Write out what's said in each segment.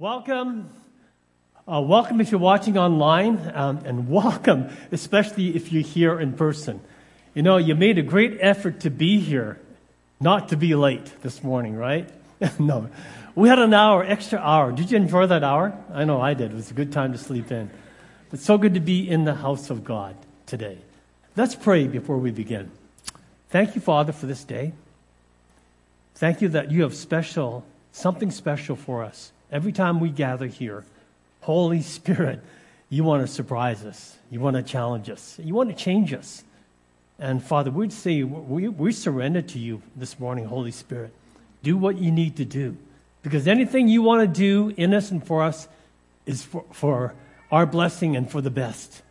Welcome. Uh, welcome if you're watching online, um, and welcome, especially if you're here in person. You know, you made a great effort to be here, not to be late this morning, right? no. We had an hour, extra hour. Did you enjoy that hour? I know I did. It was a good time to sleep in. It's so good to be in the house of God today. Let's pray before we begin. Thank you, Father, for this day. Thank you that you have special, something special for us. Every time we gather here, Holy Spirit, you want to surprise us. You want to challenge us. You want to change us. And Father, we'd say we, we surrender to you this morning, Holy Spirit. Do what you need to do. Because anything you want to do in us and for us is for, for our blessing and for the best.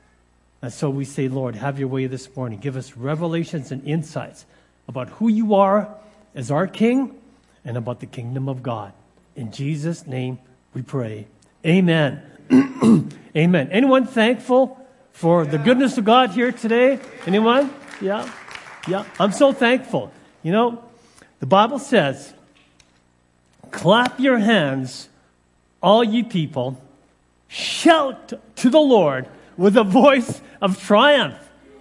And so we say, Lord, have your way this morning. Give us revelations and insights about who you are as our King and about the kingdom of God. In Jesus' name we pray. Amen. Amen. Anyone thankful for the goodness of God here today? Anyone? Yeah. Yeah. I'm so thankful. You know, the Bible says, clap your hands, all ye people, shout to the Lord with a voice of triumph.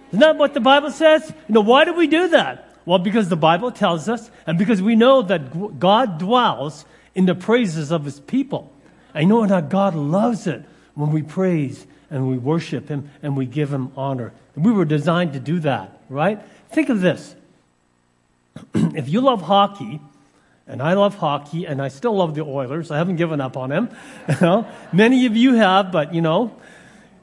Isn't that what the Bible says? You know, why do we do that? Well, because the Bible tells us, and because we know that God dwells in the praises of his people. I know that God loves it when we praise and we worship him and we give him honor. We were designed to do that, right? Think of this. if you love hockey, and I love hockey, and I still love the Oilers. I haven't given up on them. You know? Many of you have, but you know,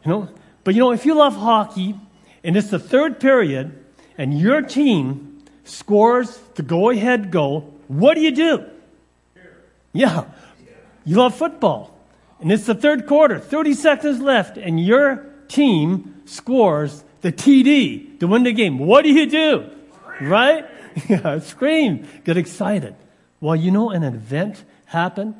you know. But you know, if you love hockey, and it's the third period, and your team scores the go-ahead goal, what do you do? Yeah. You love football. And it's the third quarter, 30 seconds left, and your team scores the TD to win the game. What do you do? Right? Yeah, scream, get excited. Well, you know, an event happened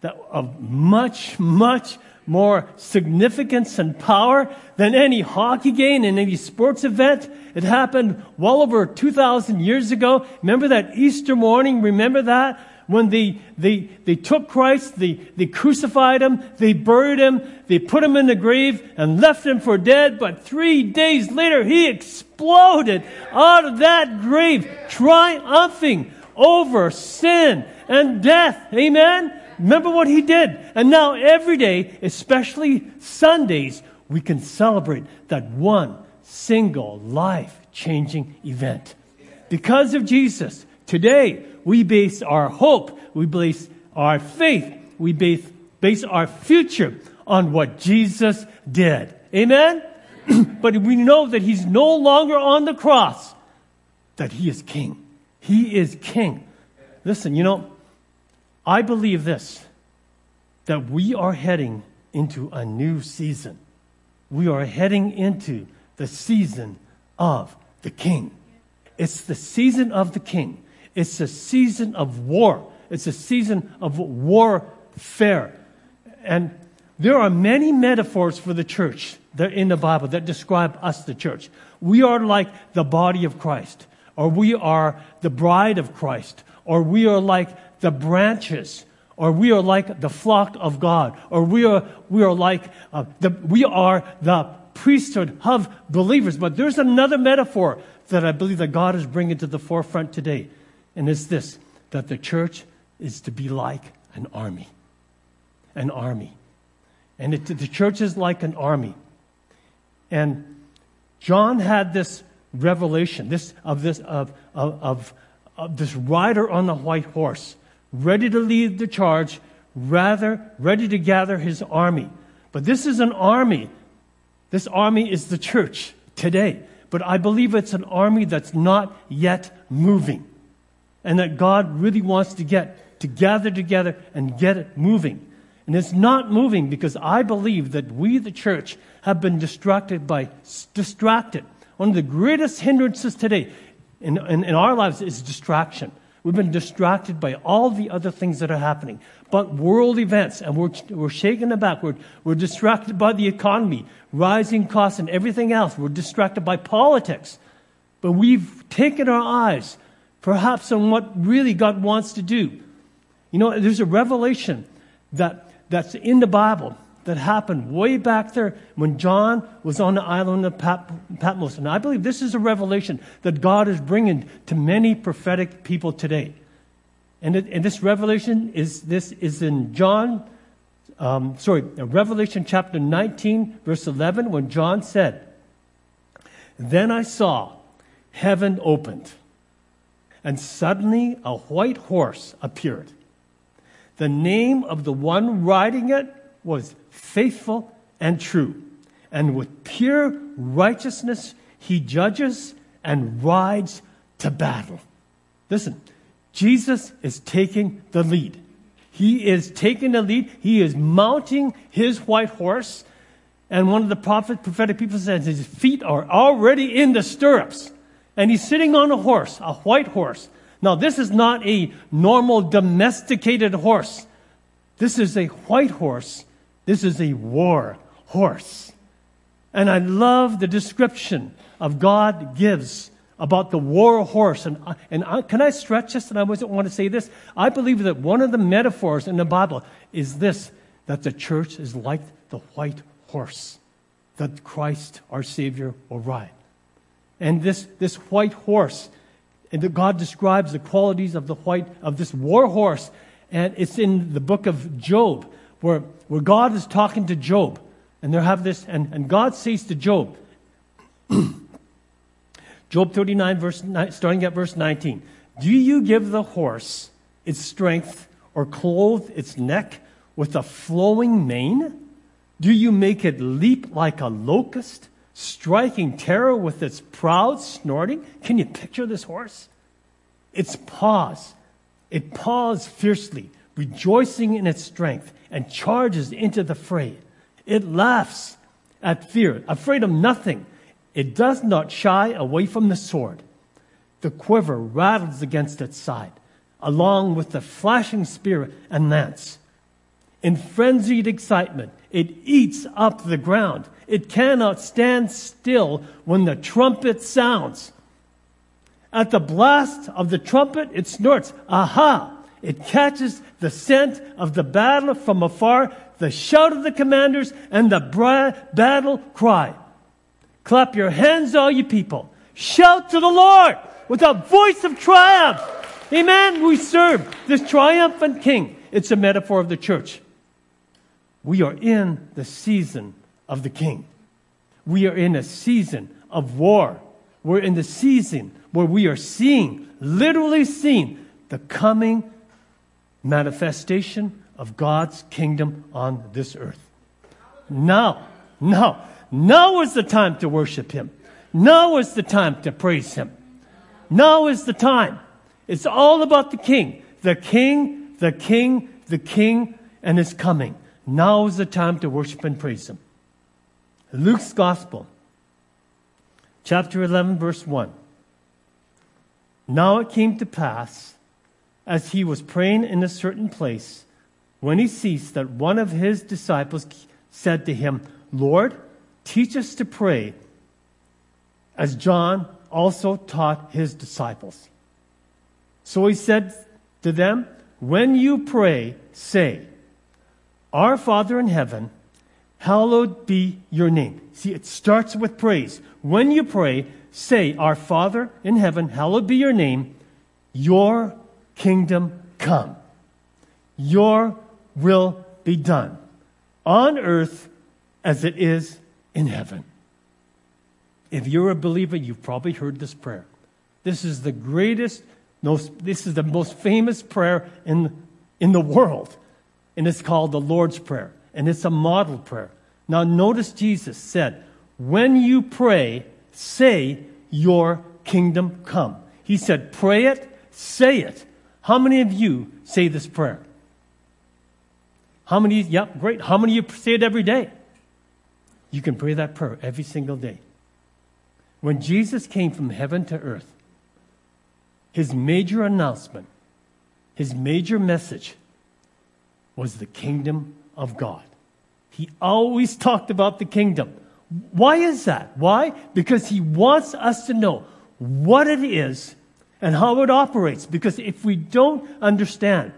that of much, much more significance and power than any hockey game and any sports event. It happened well over 2,000 years ago. Remember that Easter morning? Remember that? When they, they, they took Christ, they, they crucified him, they buried him, they put him in the grave and left him for dead. But three days later, he exploded out of that grave, triumphing over sin and death. Amen? Remember what he did. And now every day, especially Sundays, we can celebrate that one single life changing event. Because of Jesus, today, we base our hope, we base our faith, we base, base our future on what Jesus did. Amen? but we know that he's no longer on the cross, that he is king. He is king. Listen, you know, I believe this that we are heading into a new season. We are heading into the season of the king. It's the season of the king. It's a season of war. It's a season of warfare. And there are many metaphors for the church that in the Bible that describe us, the church. We are like the body of Christ, or we are the bride of Christ, or we are like the branches, or we are like the flock of God, or we are, we are like uh, the, we are the priesthood of believers. But there's another metaphor that I believe that God is bringing to the forefront today. And it's this that the church is to be like an army. An army. And it, the church is like an army. And John had this revelation this, of, this, of, of, of, of this rider on the white horse, ready to lead the charge, rather ready to gather his army. But this is an army. This army is the church today. But I believe it's an army that's not yet moving and that God really wants to get to gather together and get it moving. And it's not moving because I believe that we, the church, have been distracted by distracted. One of the greatest hindrances today in, in, in our lives is distraction. We've been distracted by all the other things that are happening. But world events, and we're, we're shaken aback. We're, we're distracted by the economy, rising costs, and everything else. We're distracted by politics. But we've taken our eyes perhaps on what really God wants to do. You know, there's a revelation that, that's in the Bible that happened way back there when John was on the island of Pat- Patmos. And I believe this is a revelation that God is bringing to many prophetic people today. And, it, and this revelation is this is in John, um, sorry, Revelation chapter 19, verse 11, when John said, Then I saw heaven opened, and suddenly a white horse appeared. The name of the one riding it was faithful and true. And with pure righteousness, he judges and rides to battle. Listen, Jesus is taking the lead. He is taking the lead. He is mounting his white horse. And one of the prophet, prophetic people says his feet are already in the stirrups. And he's sitting on a horse, a white horse. Now, this is not a normal domesticated horse. This is a white horse this is a war horse. And I love the description of God gives about the war horse. And, and I, can I stretch this? And I wasn't want to say this. I believe that one of the metaphors in the Bible is this that the church is like the white horse that Christ, our Savior, will ride. And this, this white horse, and God describes the qualities of the white of this war horse, and it's in the book of Job where, where God is talking to Job. And they have this, and, and God says to Job, Job 39, verse, starting at verse 19, Do you give the horse its strength or clothe its neck with a flowing mane? Do you make it leap like a locust, striking terror with its proud snorting? Can you picture this horse? Its paws, it paws fiercely, rejoicing in its strength and charges into the fray. It laughs at fear, afraid of nothing. It does not shy away from the sword. The quiver rattles against its side, along with the flashing spear and lance. In frenzied excitement, it eats up the ground. It cannot stand still when the trumpet sounds. At the blast of the trumpet, it snorts, Aha! It catches the scent of the battle from afar, the shout of the commanders, and the bra- battle cry. Clap your hands, all you people. Shout to the Lord with a voice of triumph. Amen. We serve this triumphant king. It's a metaphor of the church. We are in the season of the king. We are in a season of war. We're in the season where we are seeing, literally seeing, the coming manifestation of God's kingdom on this earth. Now, now, now is the time to worship Him. Now is the time to praise Him. Now is the time. It's all about the King. The King, the King, the King, and His coming. Now is the time to worship and praise Him. Luke's Gospel, chapter 11, verse 1. Now it came to pass as he was praying in a certain place, when he ceased, that one of his disciples said to him, Lord, teach us to pray, as John also taught his disciples. So he said to them, When you pray, say, Our Father in heaven, hallowed be your name. See, it starts with praise. When you pray, say, Our Father in heaven, hallowed be your name. Your kingdom come. Your will be done on earth as it is in heaven. If you're a believer, you've probably heard this prayer. This is the greatest, most, this is the most famous prayer in, in the world. And it's called the Lord's Prayer. And it's a model prayer. Now, notice Jesus said, When you pray, say, Your kingdom come. He said, Pray it, say it. How many of you say this prayer? How many, yep, great. How many of you say it every day? You can pray that prayer every single day. When Jesus came from heaven to earth, his major announcement, his major message was the kingdom of God. He always talked about the kingdom. Why is that? Why? Because he wants us to know what it is and how it operates. Because if we don't understand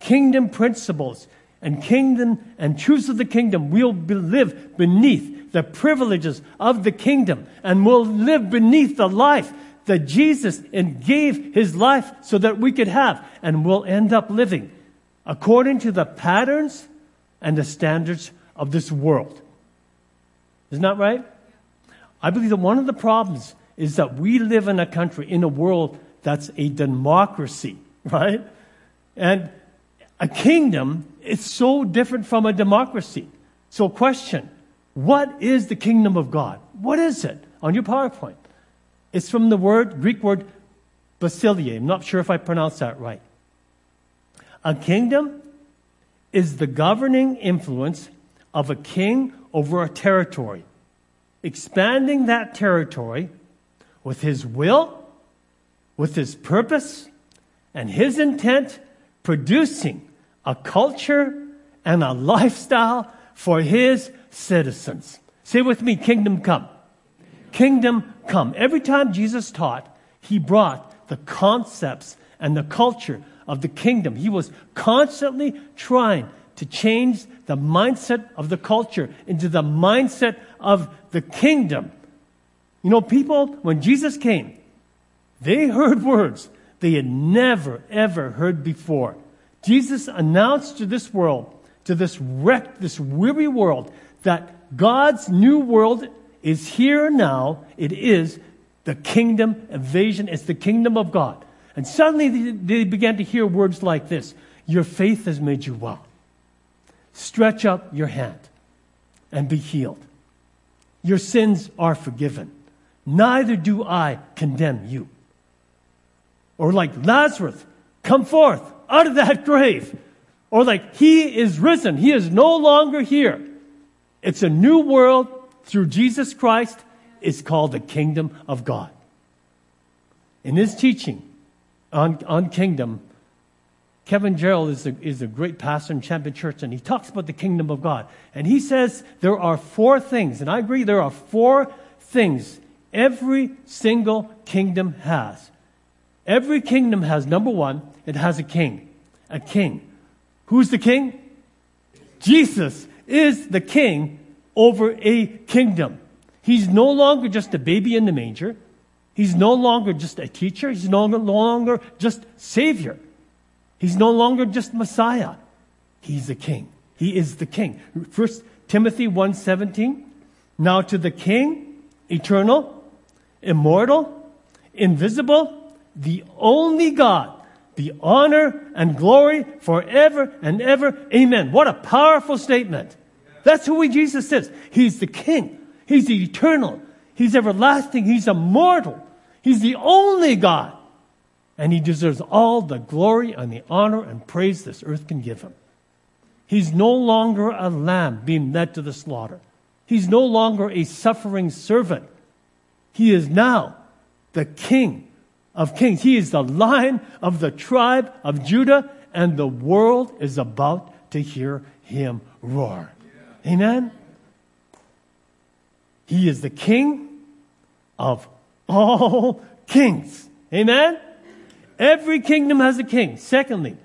kingdom principles and kingdom and truths of the kingdom. We'll be, live beneath the privileges of the kingdom and we'll live beneath the life that Jesus and gave his life so that we could have and we'll end up living according to the patterns and the standards of this world. Isn't that right? I believe that one of the problems is that we live in a country, in a world that's a democracy, right? And a kingdom is so different from a democracy. So, question What is the kingdom of God? What is it on your PowerPoint? It's from the word, Greek word, basileia. I'm not sure if I pronounced that right. A kingdom is the governing influence of a king over a territory, expanding that territory with his will, with his purpose, and his intent, producing a culture and a lifestyle for his citizens. Say with me, kingdom come. Kingdom come. Every time Jesus taught, he brought the concepts and the culture of the kingdom. He was constantly trying to change the mindset of the culture into the mindset of the kingdom. You know, people, when Jesus came, they heard words they had never, ever heard before. Jesus announced to this world, to this wrecked, this weary world, that God's new world is here now. It is the kingdom invasion. It's the kingdom of God. And suddenly they began to hear words like this Your faith has made you well. Stretch up your hand and be healed. Your sins are forgiven. Neither do I condemn you. Or like Lazarus, come forth out of that grave. Or like he is risen. He is no longer here. It's a new world through Jesus Christ. It's called the kingdom of God. In his teaching on, on kingdom, Kevin Gerald is a, is a great pastor in Champion Church, and he talks about the kingdom of God. And he says there are four things, and I agree, there are four things every single kingdom has. Every kingdom has, number one, it has a king. A king. Who's the king? Jesus is the king over a kingdom. He's no longer just a baby in the manger. He's no longer just a teacher. He's no longer just Savior. He's no longer just Messiah. He's the King. He is the King. First Timothy 1:17. Now to the King, eternal, immortal, invisible, the only God, the honor and glory forever and ever. Amen. What a powerful statement. That's who Jesus is. He's the King. He's the eternal. He's everlasting. He's immortal. He's the only God. And he deserves all the glory and the honor and praise this earth can give him. He's no longer a lamb being led to the slaughter. He's no longer a suffering servant. He is now the king of kings. He is the lion of the tribe of Judah, and the world is about to hear him roar. Amen? He is the king of all kings. Amen? Every kingdom has a king. Secondly,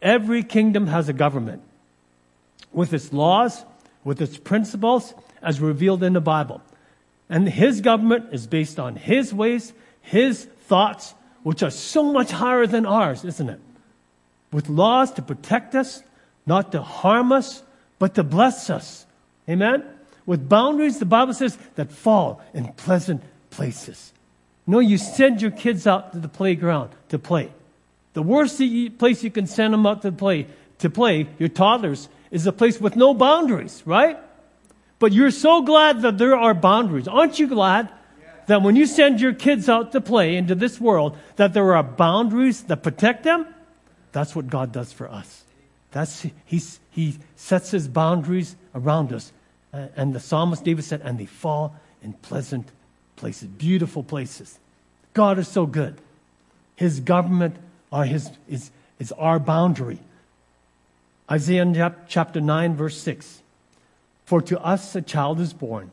every kingdom has a government with its laws, with its principles, as revealed in the Bible. And his government is based on his ways, his thoughts, which are so much higher than ours, isn't it? With laws to protect us, not to harm us, but to bless us. Amen? With boundaries, the Bible says, that fall in pleasant places. No, you send your kids out to the playground to play. The worst place you can send them out to play, to play, your toddlers, is a place with no boundaries, right? But you're so glad that there are boundaries. Aren't you glad that when you send your kids out to play into this world, that there are boundaries that protect them? That's what God does for us. That's, he's, he sets his boundaries around us. And the psalmist David said, and they fall in pleasant places, beautiful places. God is so good. His government are his, is, is our boundary. Isaiah chapter 9, verse 6. For to us a child is born,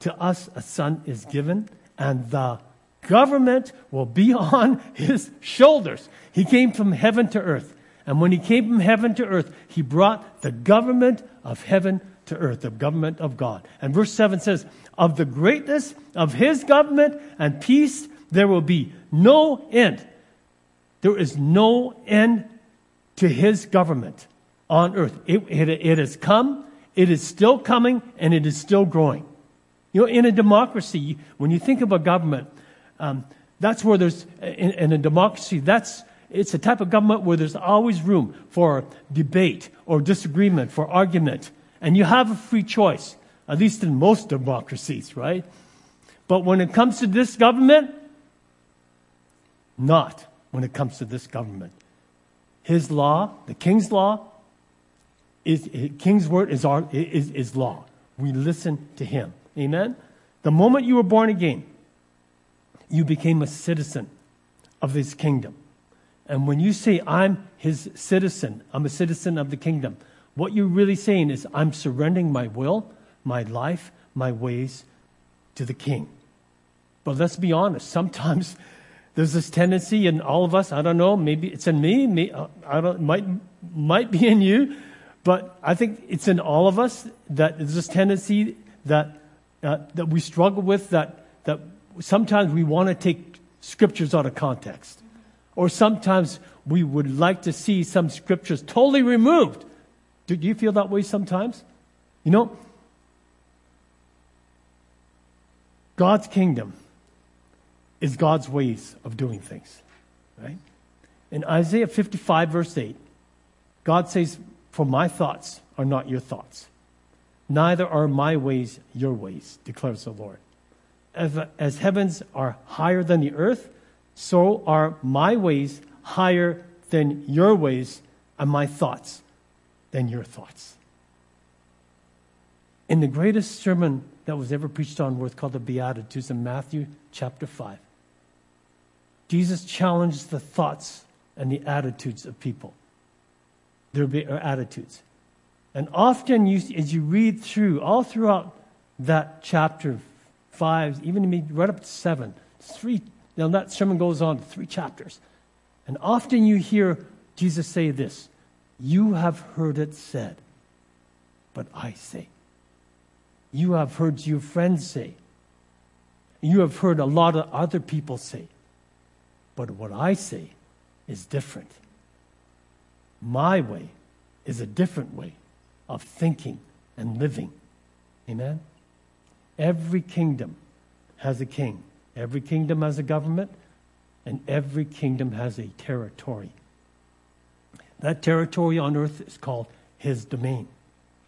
to us a son is given, and the government will be on his shoulders. He came from heaven to earth, And when he came from heaven to earth, he brought the government of heaven to earth, the government of God. And verse 7 says, Of the greatness of his government and peace, there will be no end. There is no end to his government on earth. It, it, it has come, it is still coming, and it is still growing. You know, in a democracy, when you think of a government, um, that's where there's, in, in a democracy, that's, it's a type of government where there's always room for debate or disagreement, for argument. And you have a free choice, at least in most democracies, right? But when it comes to this government, not when it comes to this government. His law, the king's law, is, king's word is, our, is, is law. We listen to him. Amen? The moment you were born again, you became a citizen of his kingdom. And when you say, I'm his citizen, I'm a citizen of the kingdom, what you're really saying is, I'm surrendering my will, my life, my ways to the king. But let's be honest, sometimes there's this tendency in all of us, I don't know, maybe it's in me, me I don't, might, might be in you, but I think it's in all of us that there's this tendency that, uh, that we struggle with, that, that sometimes we want to take scriptures out of context. Or sometimes we would like to see some scriptures totally removed. Do you feel that way sometimes? You know, God's kingdom is God's ways of doing things, right? In Isaiah 55, verse 8, God says, For my thoughts are not your thoughts, neither are my ways your ways, declares the Lord. As, as heavens are higher than the earth, so are my ways higher than your ways, and my thoughts than your thoughts. In the greatest sermon that was ever preached on earth called the Beatitudes in Matthew chapter 5, Jesus challenged the thoughts and the attitudes of people. Their uh, attitudes. And often, you, as you read through, all throughout that chapter 5, even right up to 7, three now, that sermon goes on to three chapters. And often you hear Jesus say this You have heard it said, but I say. You have heard your friends say. You have heard a lot of other people say. But what I say is different. My way is a different way of thinking and living. Amen? Every kingdom has a king. Every kingdom has a government, and every kingdom has a territory. That territory on earth is called his domain.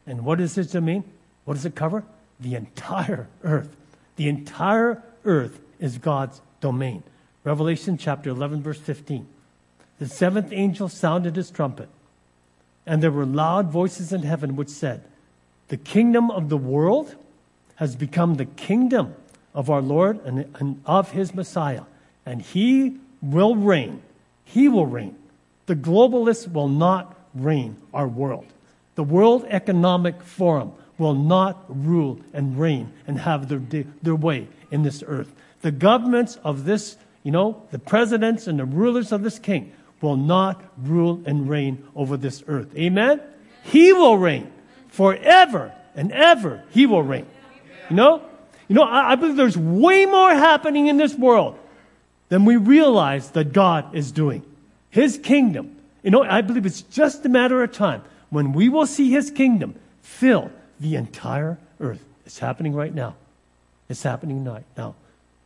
And what is his domain? What does it cover? The entire earth. The entire earth is God's domain. Revelation chapter 11, verse 15. The seventh angel sounded his trumpet, and there were loud voices in heaven which said, The kingdom of the world has become the kingdom of our Lord and, and of his Messiah. And he will reign. He will reign. The globalists will not reign our world. The World Economic Forum will not rule and reign and have their, their way in this earth. The governments of this, you know, the presidents and the rulers of this king will not rule and reign over this earth. Amen? He will reign forever and ever. He will reign. You know? You know, I, I believe there's way more happening in this world than we realize that God is doing. His kingdom. You know, I believe it's just a matter of time when we will see His kingdom fill the entire earth. It's happening right now. It's happening right now.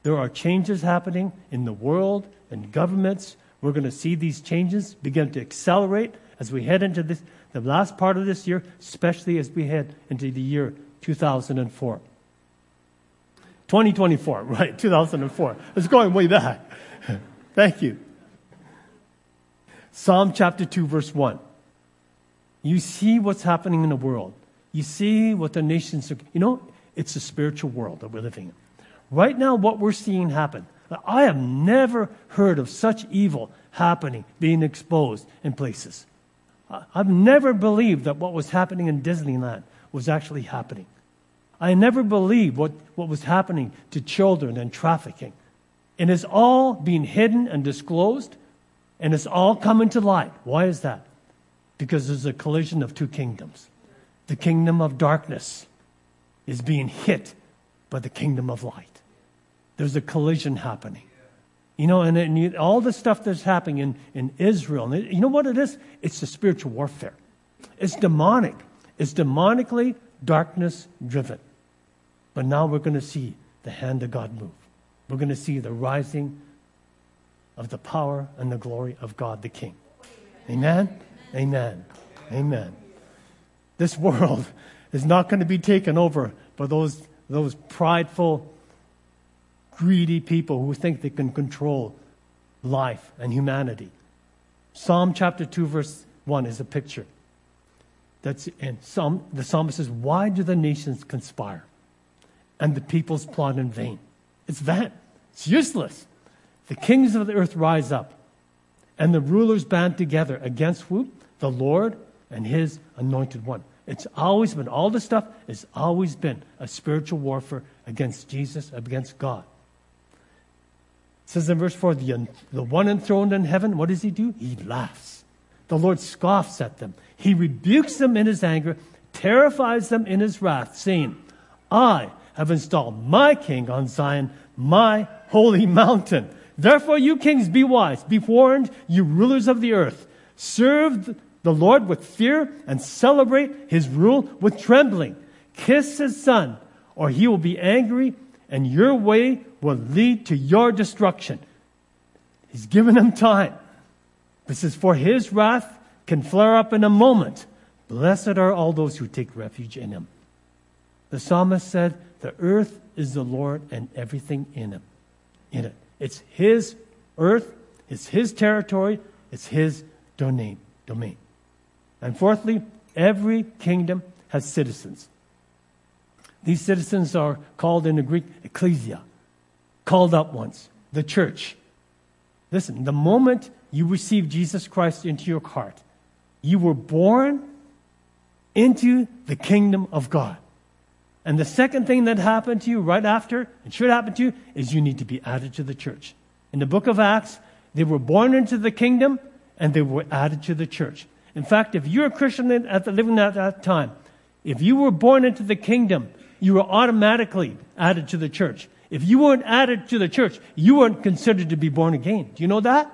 There are changes happening in the world and governments. We're going to see these changes begin to accelerate as we head into this, the last part of this year, especially as we head into the year 2004. 2024, right, 2004. It's going way back. Thank you. Psalm chapter 2, verse 1. You see what's happening in the world. You see what the nations are. You know, it's a spiritual world that we're living in. Right now, what we're seeing happen. I have never heard of such evil happening, being exposed in places. I've never believed that what was happening in Disneyland was actually happening. I never believed what, what was happening to children and trafficking. And it's all being hidden and disclosed, and it's all coming to light. Why is that? Because there's a collision of two kingdoms. The kingdom of darkness is being hit by the kingdom of light. There's a collision happening. You know, and, and you, all the stuff that's happening in, in Israel, and it, you know what it is? It's the spiritual warfare. It's demonic. It's demonically darkness driven. But now we're going to see the hand of God move. We're going to see the rising of the power and the glory of God the King. Amen? Amen. Amen. This world is not going to be taken over by those, those prideful, greedy people who think they can control life and humanity. Psalm chapter 2, verse 1 is a picture. That's in Psalm, the psalmist says, Why do the nations conspire and the peoples plot in vain? It's vain. It's useless. The kings of the earth rise up, and the rulers band together against who? The Lord and his anointed one. It's always been, all this stuff has always been a spiritual warfare against Jesus, against God. It says in verse 4 the, the one enthroned in heaven, what does he do? He laughs. The Lord scoffs at them. He rebukes them in his anger, terrifies them in his wrath, saying, I have installed my king on Zion, my holy mountain. Therefore, you kings, be wise, be warned, you rulers of the earth. Serve the Lord with fear and celebrate his rule with trembling. Kiss his son, or he will be angry, and your way will lead to your destruction. He's given them time. This is for his wrath can flare up in a moment. Blessed are all those who take refuge in him. The psalmist said, The earth is the Lord and everything in him. In it. It's his earth, it's his territory, it's his domain. domain. And fourthly, every kingdom has citizens. These citizens are called in the Greek ecclesia, called up ones, the church. Listen, the moment you receive Jesus Christ into your heart, you were born into the kingdom of God. And the second thing that happened to you right after, and should happen to you, is you need to be added to the church. In the book of Acts, they were born into the kingdom and they were added to the church. In fact, if you're a Christian at the, living at that time, if you were born into the kingdom, you were automatically added to the church. If you weren't added to the church, you weren't considered to be born again. Do you know that?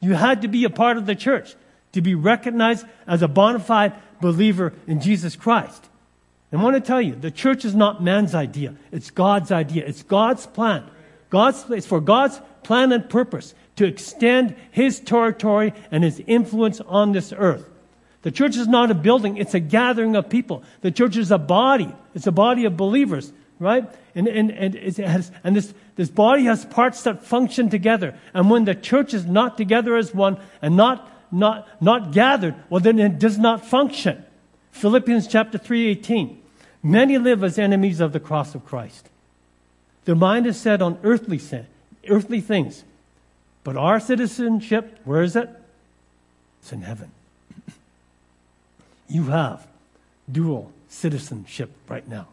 You had to be a part of the church to be recognized as a bona fide believer in Jesus Christ. I want to tell you, the church is not man's idea. It's God's idea. It's God's plan. God's, it's for God's plan and purpose to extend His territory and His influence on this earth. The church is not a building, it's a gathering of people. The church is a body. It's a body of believers, right? And, and, and, it has, and this, this body has parts that function together. And when the church is not together as one and not, not, not gathered, well, then it does not function. Philippians chapter 3 18. Many live as enemies of the cross of Christ. Their mind is set on earthly sin, earthly things. But our citizenship, where is it? It's in heaven. You have dual citizenship right now.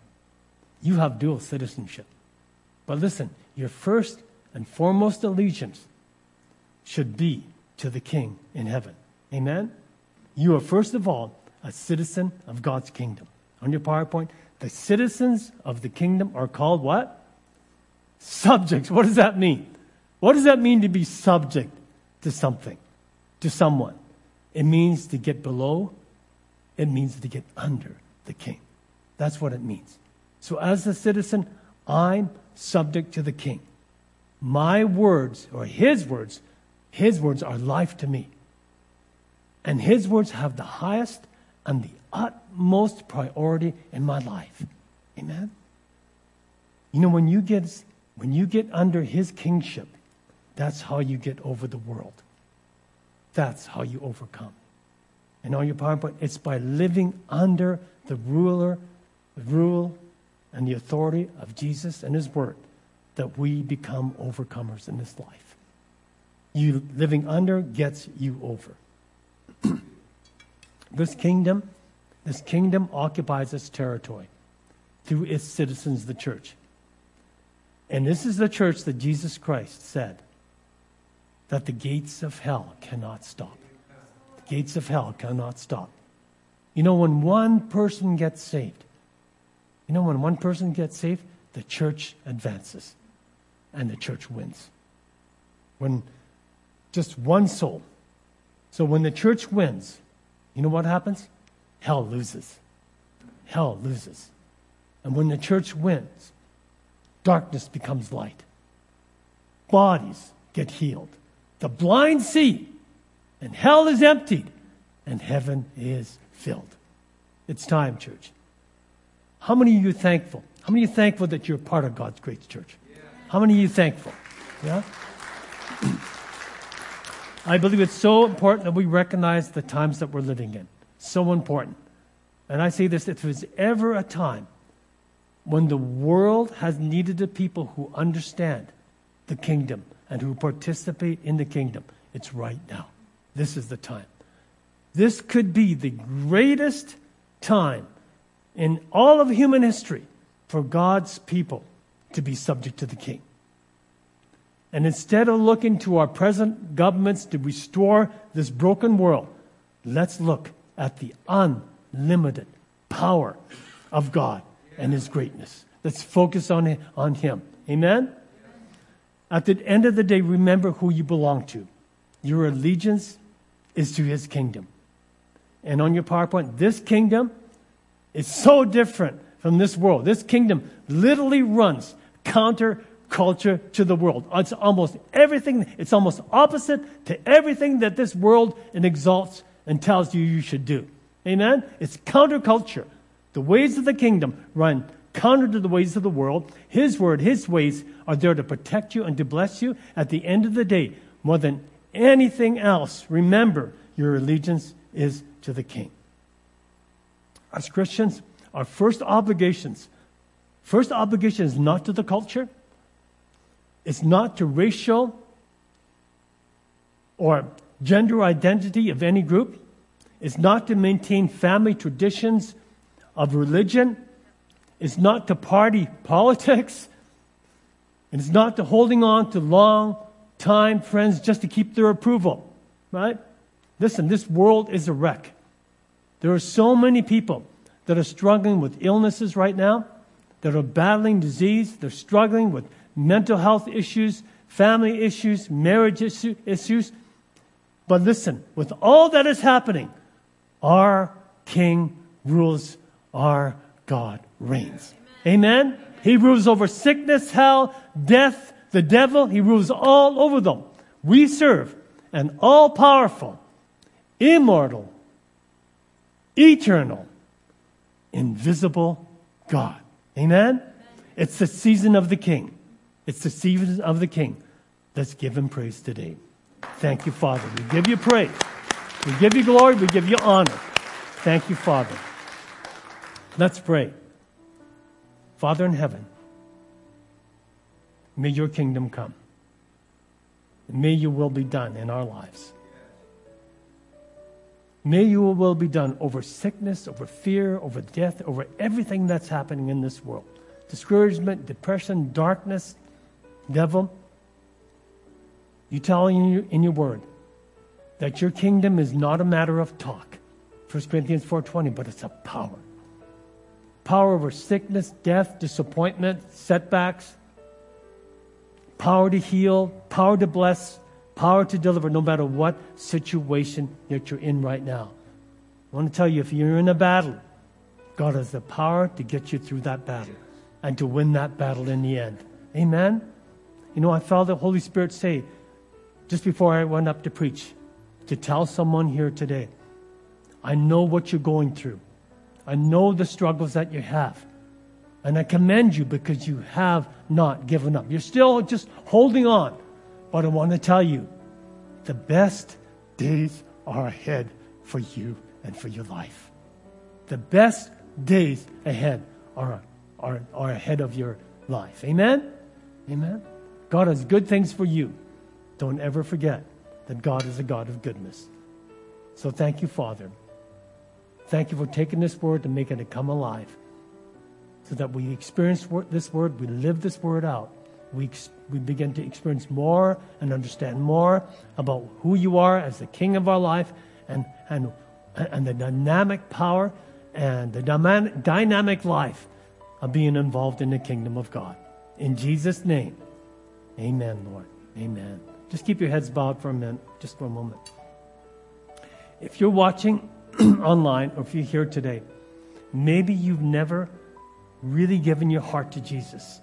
You have dual citizenship. But listen, your first and foremost allegiance should be to the King in heaven. Amen? You are first of all a citizen of God's kingdom on your PowerPoint, the citizens of the kingdom are called what? Subjects. What does that mean? What does that mean to be subject to something, to someone? It means to get below, it means to get under the king. That's what it means. So, as a citizen, I'm subject to the king. My words, or his words, his words are life to me. And his words have the highest and the utmost priority in my life. Amen? You know, when you get, when you get under his kingship, that's how you get over the world. That's how you overcome. And on your PowerPoint, it's by living under the ruler, the rule, and the authority of Jesus and his word that we become overcomers in this life. You living under gets you over. This kingdom this kingdom occupies its territory through its citizens, the church. And this is the church that Jesus Christ said that the gates of hell cannot stop. The gates of hell cannot stop. You know, when one person gets saved, you know, when one person gets saved, the church advances and the church wins. When just one soul. So when the church wins, you know what happens? Hell loses. Hell loses. And when the church wins, darkness becomes light. Bodies get healed. The blind see, and hell is emptied, and heaven is filled. It's time, church. How many of you thankful? How many of you thankful that you're part of God's great church? How many of you thankful? Yeah? I believe it's so important that we recognize the times that we're living in. So important. And I say this if there's ever a time when the world has needed the people who understand the kingdom and who participate in the kingdom, it's right now. This is the time. This could be the greatest time in all of human history for God's people to be subject to the king. And instead of looking to our present governments to restore this broken world, let's look at the unlimited power of God and His greatness. Let's focus on, on Him. Amen? At the end of the day, remember who you belong to. Your allegiance is to His kingdom. And on your PowerPoint, this kingdom is so different from this world. This kingdom literally runs counter culture to the world. It's almost everything, it's almost opposite to everything that this world exalts and tells you you should do. Amen? It's counterculture. The ways of the kingdom run counter to the ways of the world. His word, His ways are there to protect you and to bless you. At the end of the day, more than anything else, remember your allegiance is to the King. As Christians, our first obligations, first obligation is not to the culture, it's not to racial or gender identity of any group. It's not to maintain family traditions of religion. It's not to party politics. And it's not to holding on to long time friends just to keep their approval. Right? Listen, this world is a wreck. There are so many people that are struggling with illnesses right now, that are battling disease, they're struggling with mental health issues, family issues, marriage issue, issues. But listen, with all that is happening, our King rules, our God reigns. Amen? Amen? He rules over sickness, hell, death, the devil. He rules all over them. We serve an all powerful, immortal, eternal, invisible God. Amen? It's the season of the King. It's the season of the King. Let's give him praise today. Thank you, Father. We give you praise. We give you glory. We give you honor. Thank you, Father. Let's pray. Father in heaven, may your kingdom come. May your will be done in our lives. May your will be done over sickness, over fear, over death, over everything that's happening in this world discouragement, depression, darkness, devil. You tell in your, in your word that your kingdom is not a matter of talk. 1 Corinthians 4:20, but it's a power. Power over sickness, death, disappointment, setbacks. Power to heal, power to bless, power to deliver no matter what situation that you're in right now. I want to tell you if you're in a battle, God has the power to get you through that battle and to win that battle in the end. Amen? You know, I felt the Holy Spirit say just before I went up to preach to tell someone here today, I know what you're going through. I know the struggles that you have. And I commend you because you have not given up. You're still just holding on. But I want to tell you the best days are ahead for you and for your life. The best days ahead are, are, are ahead of your life. Amen? Amen? God has good things for you. Don't ever forget that God is a God of goodness. So thank you, Father. Thank you for taking this word and making it come alive so that we experience this word, we live this word out, we, we begin to experience more and understand more about who you are as the King of our life and, and, and the dynamic power and the dynamic life of being involved in the kingdom of God. In Jesus' name, amen, Lord. Amen. Just keep your heads bowed for a minute, just for a moment. If you're watching online or if you're here today, maybe you've never really given your heart to Jesus.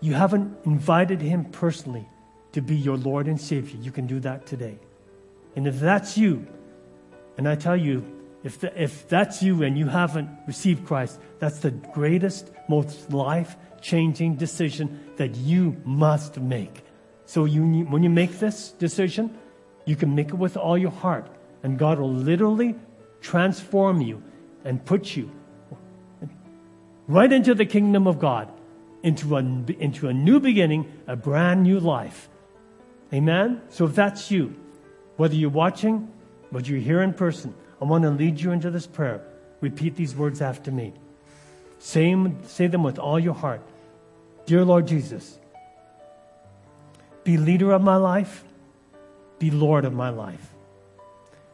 You haven't invited him personally to be your Lord and Savior. You can do that today. And if that's you, and I tell you, if, the, if that's you and you haven't received Christ, that's the greatest, most life changing decision that you must make. So you, when you make this decision, you can make it with all your heart. And God will literally transform you and put you right into the kingdom of God, into a, into a new beginning, a brand new life. Amen? So if that's you, whether you're watching, whether you're here in person, I want to lead you into this prayer. Repeat these words after me. Say, say them with all your heart. Dear Lord Jesus, be leader of my life, be Lord of my life.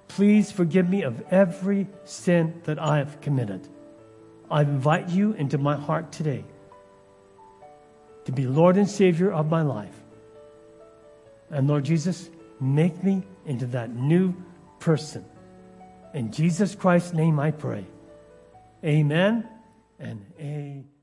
Please forgive me of every sin that I have committed. I invite you into my heart today to be Lord and Savior of my life. And Lord Jesus, make me into that new person. In Jesus Christ's name I pray. Amen and amen.